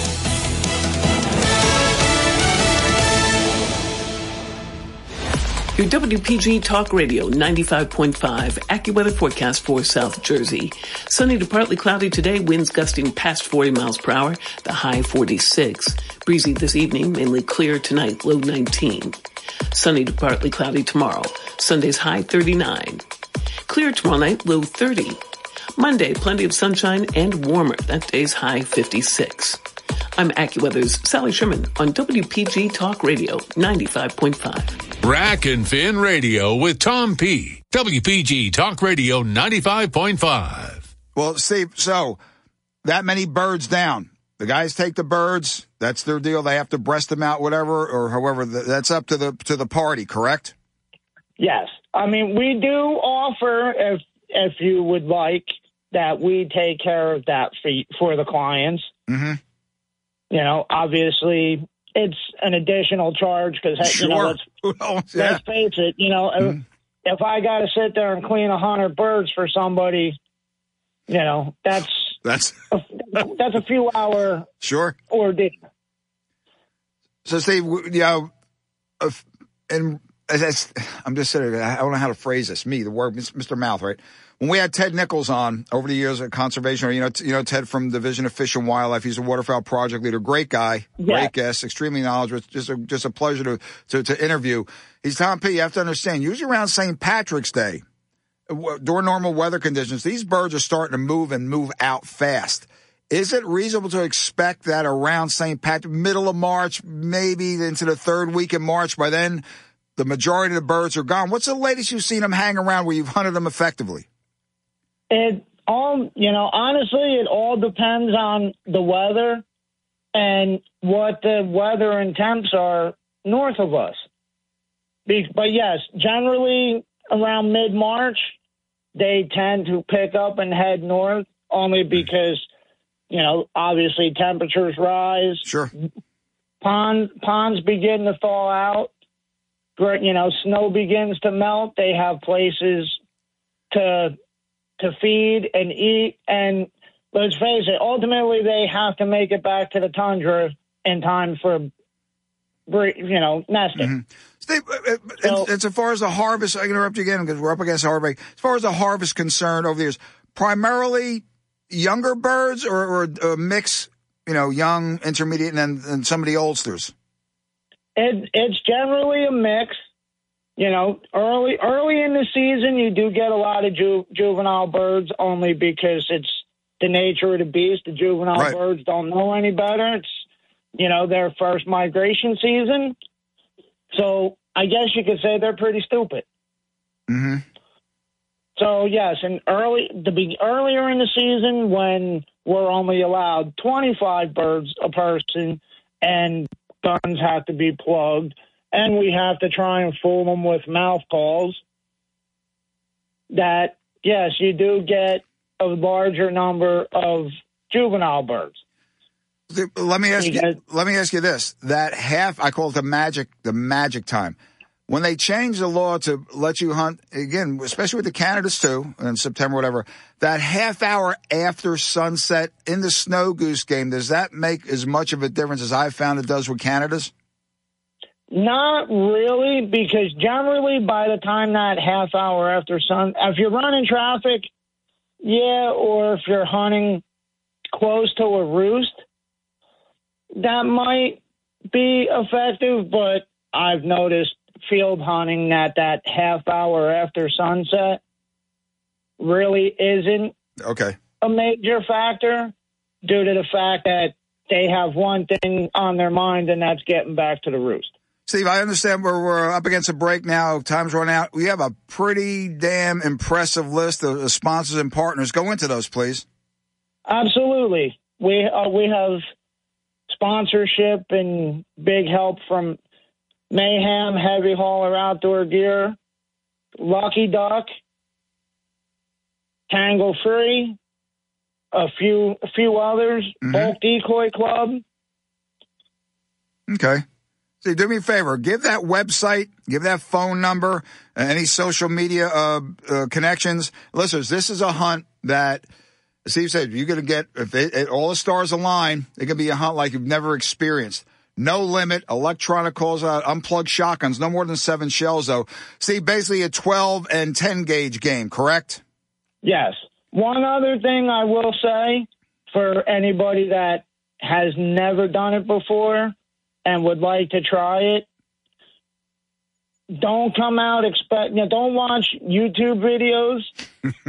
Your WPG Talk Radio 95.5 AccuWeather forecast for South Jersey. Sunny to partly cloudy today, winds gusting past 40 miles per hour, the high 46. Breezy this evening, mainly clear tonight, low 19. Sunny to partly cloudy tomorrow, Sunday's high 39. Clear tomorrow night, low 30. Monday, plenty of sunshine and warmer, that day's high 56. I'm AccuWeather's Sally Sherman on WPG Talk Radio 95.5. Rack and Fin Radio with Tom P. WPG Talk Radio 95.5. Well, Steve, so that many birds down. The guys take the birds. That's their deal. They have to breast them out, whatever, or however. That's up to the to the party, correct? Yes. I mean, we do offer, if if you would like, that we take care of that for for the clients. Mm-hmm. You know, obviously, it's an additional charge because you know, let's, Well, let's face it. You know, if, mm-hmm. if I got to sit there and clean a hundred birds for somebody, you know, that's That's a, that's a few hour sure. ordeal. So, Steve, yeah, you know, and that's, I'm just saying, I don't know how to phrase this. Me, the word, Mr. Mouth, right? When we had Ted Nichols on over the years at conservation, you know, you know Ted from Division of Fish and Wildlife. He's a waterfowl project leader. Great guy, Yeah. great guest, extremely knowledgeable. It's just a, just a pleasure to, to to interview. He's Tom P. You have to understand. Usually around St. Patrick's Day, during normal weather conditions, these birds are starting to move and move out fast. Is it reasonable to expect that around St. Patrick, middle of March, maybe into the third week in March, by then the majority of the birds are gone? What's the latest you've seen them hang around where you've hunted them effectively? It all, you know, honestly, it all depends on the weather and what the weather and temps are north of us. But yes, generally around mid March, they tend to pick up and head north only hmm. because, you know, obviously temperatures rise. Sure. Pond, ponds begin to thaw out. You know, snow begins to melt. They have places to to feed and eat. And let's face it, ultimately they have to make it back to the tundra in time for, you know, nesting. Steve, uh, uh, and, and so far as the harvest, I can interrupt you again because we're up against harvest. As far as the harvest concerned over the years, primarily younger birds or, or a mix, you know, young, intermediate, and then and some of the oldsters. It, it's generally a mix. you know, early early in the season, you do get a lot of ju- juvenile birds only because it's the nature of the beast. The juvenile Right. birds don't know any better. It's you know their first migration season, so I guess you could say they're pretty stupid. Mm-hmm. So yes, and early the be earlier in the season when we're only allowed 25 birds a person, and guns have to be plugged, and we have to try and fool them with mouth calls. That yes, you do get a larger number of juvenile birds. Let me ask you. Let me ask you this: that half, I call it the magic, the magic time. When they changed the law to let you hunt again, especially with the Canadas too, in September, whatever, that half hour after sunset in the snow goose game, does that make as much of a difference as I found it does with Canadas? Not really, because generally by the time that half hour after sun, if you're running traffic, yeah, or if you're hunting close to a roost, that might be effective. But I've noticed field hunting that that half hour after sunset really isn't Okay. a major factor due to the fact that they have one thing on their mind, and that's getting back to the roost. Steve, I understand we're, we're up against a break now. Time's run out. We have a pretty damn impressive list of of sponsors and partners. Go into those, please. Absolutely. We uh, we have sponsorship and big help from Mayhem Heavy Hauler Outdoor Gear, Lucky Duck, Tangle Free, a few a few others, Bulk Decoy Club. Okay. See, do me a favor. Give that website, give that phone number, uh, any social media uh, uh, connections. Listeners, this is a hunt that Steve said you're going to get if it, it- all the stars align. It can be a hunt like you've never experienced. No limit, electronic calls out, unplugged shotguns, no more than seven shells though. See, basically a 12 and 10 gauge game, correct? Yes. One other thing I will say for anybody that has never done it before and would like to try it, don't come out expecting, you know, don't watch YouTube videos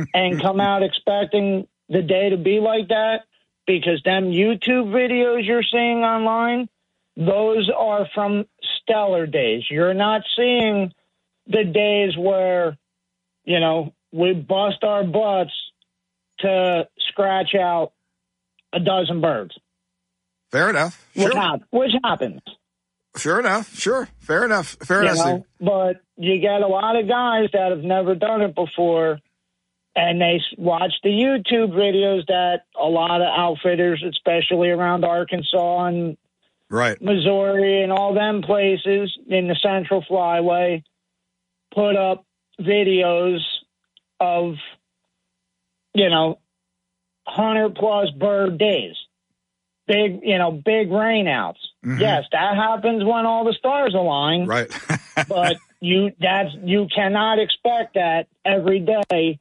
and come out expecting the day to be like that because them YouTube videos you're seeing online, those are from stellar days. You're not seeing the days where, you know, we bust our butts to scratch out a dozen birds. Fair enough. Which, Sure. hap- which happens. Sure enough. Sure. Fair enough. Fair you enough. know? But you get a lot of guys that have never done it before, and they watch the YouTube videos that a lot of outfitters, especially around Arkansas and Right. Missouri and all them places in the Central Flyway, put up videos of, you know, hundred plus bird days, big, you know, big rainouts. Mm-hmm. Yes, that happens when all the stars align. Right. but you that's you cannot expect that every day,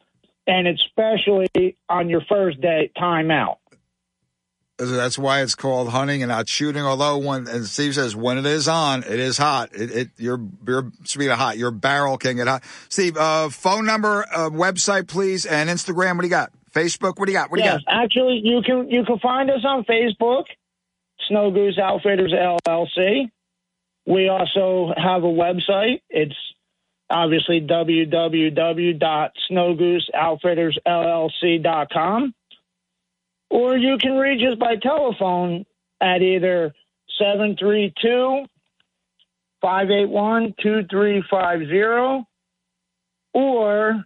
and especially on your first day time out. That's why it's called hunting and not shooting. Although when and Steve says when it is on, it is hot. It, it your your speed of hot. Your barrel can get hot. Steve, uh, phone number, uh, website, please, and Instagram. What do you got? Facebook. What do you got? What do you yes, actually, you can you can find us on Facebook, Snow Goose Outfitters LLC. We also have a website. It's obviously www.snowgooseoutfittersllc.com. Or you can reach us by telephone at either 732 581 2350 or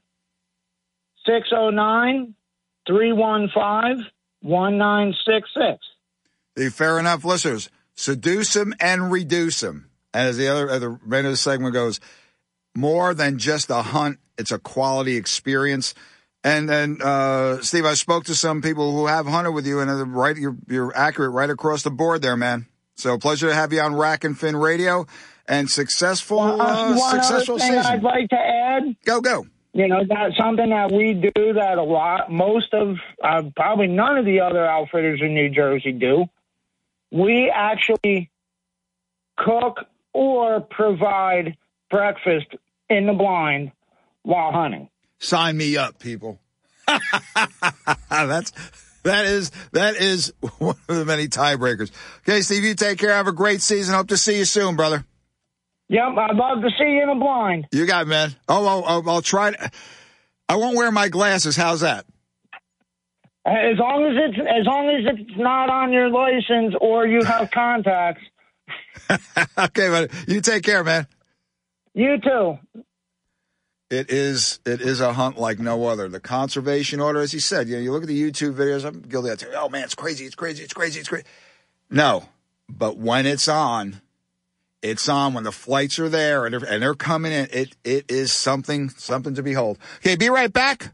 609 315 1966. The fair enough listeners, seduce them and reduce them. And as the other, the end of the segment goes, more than just a hunt, it's a quality experience. And then, uh, Steve, I spoke to some people who have hunted with you, and right, you're, you're accurate right across the board there, man. So pleasure to have you on Rack and Fin Radio, and successful, uh, One successful other thing season. I'd like to add. Go, go. You know, that's something that we do that a lot, most of, uh, probably none of the other outfitters in New Jersey do. We actually cook or provide breakfast in the blind while hunting. Sign me up, people. That's that is that is one of the many tiebreakers. Okay, Steve, you take care. Have a great season. Hope to see you soon, brother. Yep, I'd love to see you in a blind. You got it, man. Oh, oh, oh I'll try. To, I won't wear my glasses. How's that? As long as it's as long as it's not on your license or you have contacts. okay, but you take care, man. You too. It is it is a hunt like no other. The conservation order, as he said, you know, you look at the YouTube videos. I'm guilty. I tell you, oh man, it's crazy, it's crazy, it's crazy, it's crazy. No, but when it's on, it's on. When the flights are there and they're, and they're coming in, it it is something something to behold. Okay, be right back.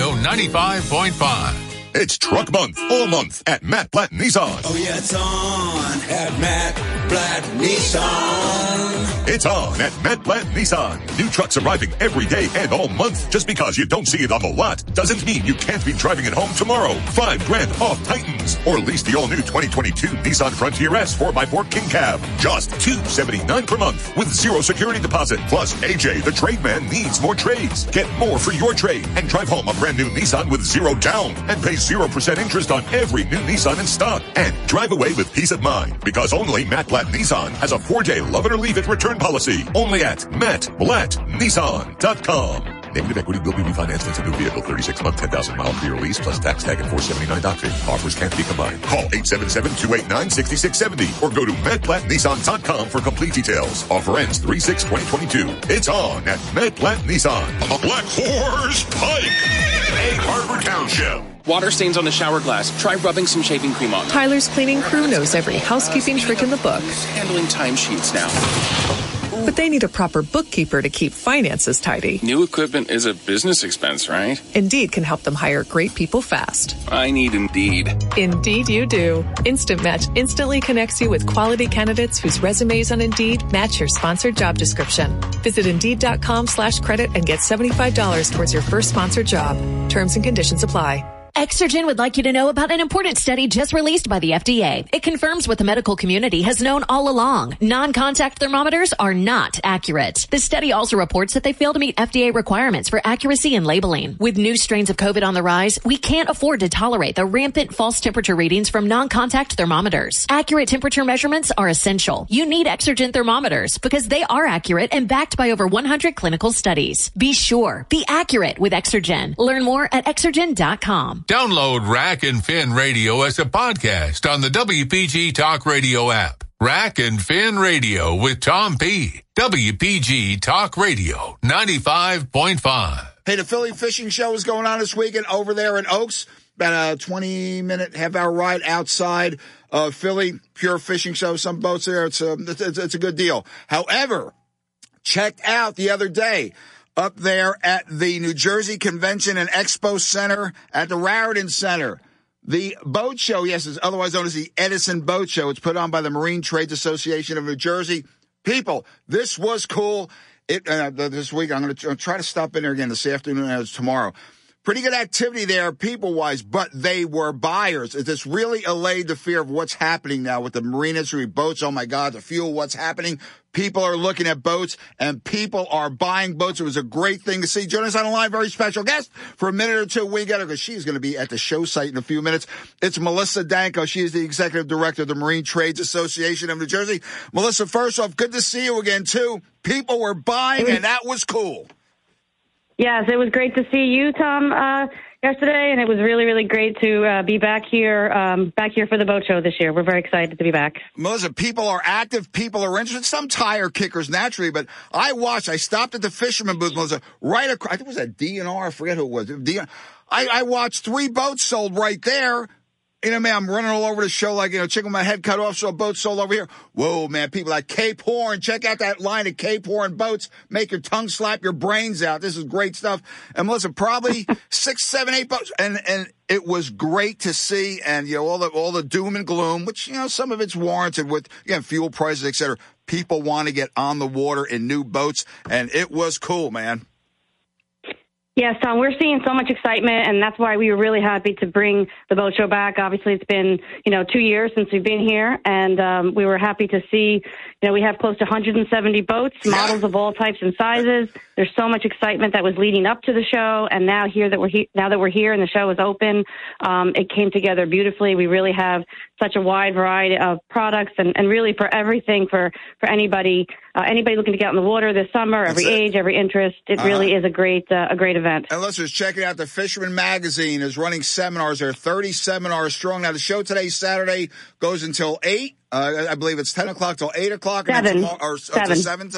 95.5. It's truck month all month at Matt Blatt Nissan. Oh yeah, it's on at Matt Blatt Nissan. It's on at Matt Blatt Nissan. New trucks arriving every day and all month. Just because you don't see it on the lot doesn't mean you can't be driving it home tomorrow. Five grand off Titans. Or lease the all new 2022 Nissan Frontier S 4x4 King Cab. Just 279 per month with zero security deposit. Plus AJ, the trade man, needs more trades. Get more for your trade and drive home a brand new Nissan with zero down and pay 0% interest on every new Nissan in stock. And drive away with peace of mind because only Matt Blatt Nissan has a four day love it or leave it return policy. Only at MattBlattNissan.com. Negative equity will be refinanced into new vehicle 36 month, 10,000 mile pre release plus tax tag and 479 doctrine. Offers can't be combined. Call 877-289-6670 or go to MattBlattNissan.com for complete details. Offer ends 3-6-2022. It's on at Matt Blatt Nissan. A Black Horse Pike. Egg Harbor Township. Water stains on the shower glass. Try rubbing some shaving cream on. Tyler's cleaning crew knows every housekeeping trick in the book. Handling timesheets now. But they need a proper bookkeeper to keep finances tidy. New equipment is a business expense, right? Indeed can help them hire great people fast. I need Indeed. Indeed, you do. Instant Match instantly connects you with quality candidates whose resumes on Indeed match your sponsored job description. Visit Indeed.com slash credit and get $75 towards your first sponsored job. Terms and conditions apply. Exergen would like you to know about an important study just released by the FDA. It confirms what the medical community has known all along. Non-contact thermometers are not accurate. The study also reports that they fail to meet FDA requirements for accuracy and labeling. With new strains of COVID on the rise, we can't afford to tolerate the rampant false temperature readings from non-contact thermometers. Accurate temperature measurements are essential. You need Exergen thermometers because they are accurate and backed by over 100 clinical studies. Be sure, be accurate with Exergen. Learn more at exergen.com. Download Rack and Fin Radio as a podcast on the WPG Talk Radio app. Rack and Fin Radio with Tom P. WPG Talk Radio 95.5. Hey, the Philly Fishing Show is going on this weekend over there in Oaks. About a 20 minute, half hour ride outside of Philly. Pure fishing show. Some boats there. It's um, a, it's, it's a good deal. However, checked out the other day up there at the New Jersey Convention and Expo Center at the Raritan Center. The boat show, yes, is otherwise known as the Edison Boat Show. It's put on by the Marine Trades Association of New Jersey. People, this was cool. It uh, this week I'm going to try to stop in there again this afternoon as tomorrow. Pretty good activity there, people wise, but they were buyers. Is This really allayed the fear of what's happening now with the marine industry boats. Oh my God, the fuel, what's happening? People are looking at boats and people are buying boats. It was a great thing to see. Join us on the line, very special guest for a minute or two. We got her because she's going to be at the show site in a few minutes. It's Melissa Danko. She is the executive director of the Marine Trades Association of New Jersey. Melissa, first off, good to see you again too. People were buying and that was cool. Yes, it was great to see you, Tom, uh, yesterday, and it was really, really great to uh, be back here, um, back here for the boat show this year. We're very excited to be back. Melissa, people are active, people are interested. Some tire kickers naturally, but I watched. I stopped at the fisherman booth, Melissa, right across. I think it was a DNR. I forget who it was. DNR. I, I watched three boats sold right there. You know, man, I'm running all over the show like, you know, checking my head cut off, so a boat sold over here. Whoa, man, people like Cape Horn. Check out that line of Cape Horn boats. Make your tongue slap your brains out. This is great stuff. And Melissa, probably six, seven, eight boats. And, and it was great to see. And, you know, all the, all the doom and gloom, which, you know, some of it's warranted with, again, fuel prices, et cetera. People want to get on the water in new boats. And it was cool, man. Yes, Tom, we're seeing so much excitement, and that's why we were really happy to bring the boat show back. Obviously, it's been, you know, two years since we've been here, and um, we were happy to see, you know, we have close to 170 boats, models of all types and sizes. There's so much excitement that was leading up to the show, and now here that we're he- now that we're here and the show is open, um, it came together beautifully. We really have such a wide variety of products, and, and really for everything for for anybody uh, anybody looking to get out in the water this summer, every age, every interest. It Uh-huh. really is a great uh, a great event. And listeners, check it out. The Fisherman Magazine is running seminars. There are 30 seminars strong. Now, the show today, Saturday, goes until 8. Uh, I believe it's 10 o'clock till 8 o'clock. And Seven. tomorrow, or, or Seven. 7.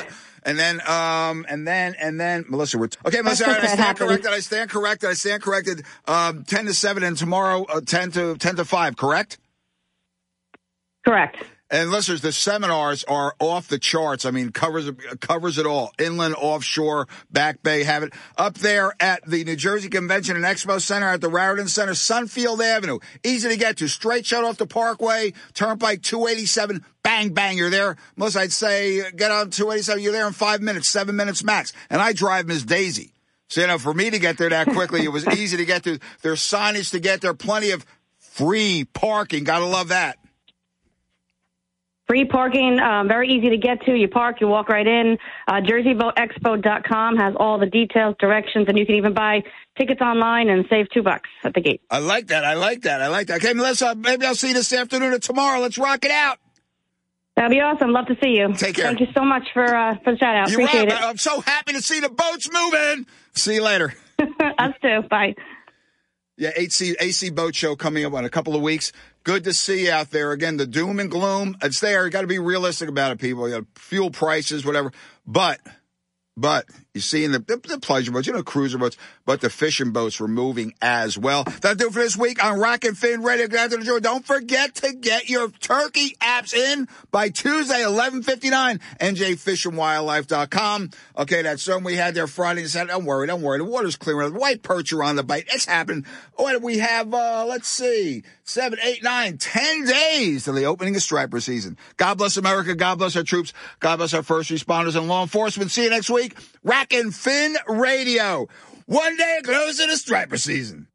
And then, um, and then, and then, Melissa, we're, okay, Melissa, I stand happened. corrected. I stand corrected. I stand corrected. Um, 10 to 7 and tomorrow, uh, 10 to, 10 to 5, correct? Correct. And listeners, the seminars are off the charts. I mean, covers covers it all. Inland, offshore, back bay, have it up there at the New Jersey Convention and Expo Center at the Raritan Center, Sunfield Avenue. Easy to get to. Straight shot off the Parkway, Turnpike 287. Bang, bang, you're there. Most I'd say get on 287. You're there in five minutes, seven minutes max. And I drive Miss Daisy. So, you know, for me to get there that quickly, it was easy to get to. There's signage to get there, plenty of free parking. Gotta love that. Free parking, um, very easy to get to. You park, you walk right in. Uh, JerseyBoatExpo.com has all the details, directions, and you can even buy tickets online and save two bucks at the gate. I like that. I like that. I like that. Okay, Melissa, maybe I'll see you this afternoon or tomorrow. Let's rock it out. That'd be awesome. Love to see you. Take care. Thank you so much for uh, for the shout out. You're Appreciate right. I'm so happy to see the boats moving. See you later. Us too. Bye. Yeah, AC, AC Boat Show coming up in a couple of weeks. Good to see you out there. Again, the doom and gloom, it's there. You got to be realistic about it, people. You know, fuel prices, whatever. But, but you see in the, the, the pleasure boats, you know, cruiser boats, but the fishing boats were moving as well. That'll do it for this week on Rack and Fin Radio. Out to show. Don't forget to get your turkey apps in by Tuesday, 1159, njfishandwildlife.com. Okay, that storm we had there Friday and Saturday. Don't worry, don't worry. The water's clear. The white perch are on the bite. It's happened. What do we have? Uh, let's see. Seven, eight, nine, ten days to the opening of striper season. God bless America. God bless our troops. God bless our first responders and law enforcement. See you next week. Rack and Fin Radio. One day closer to striper season.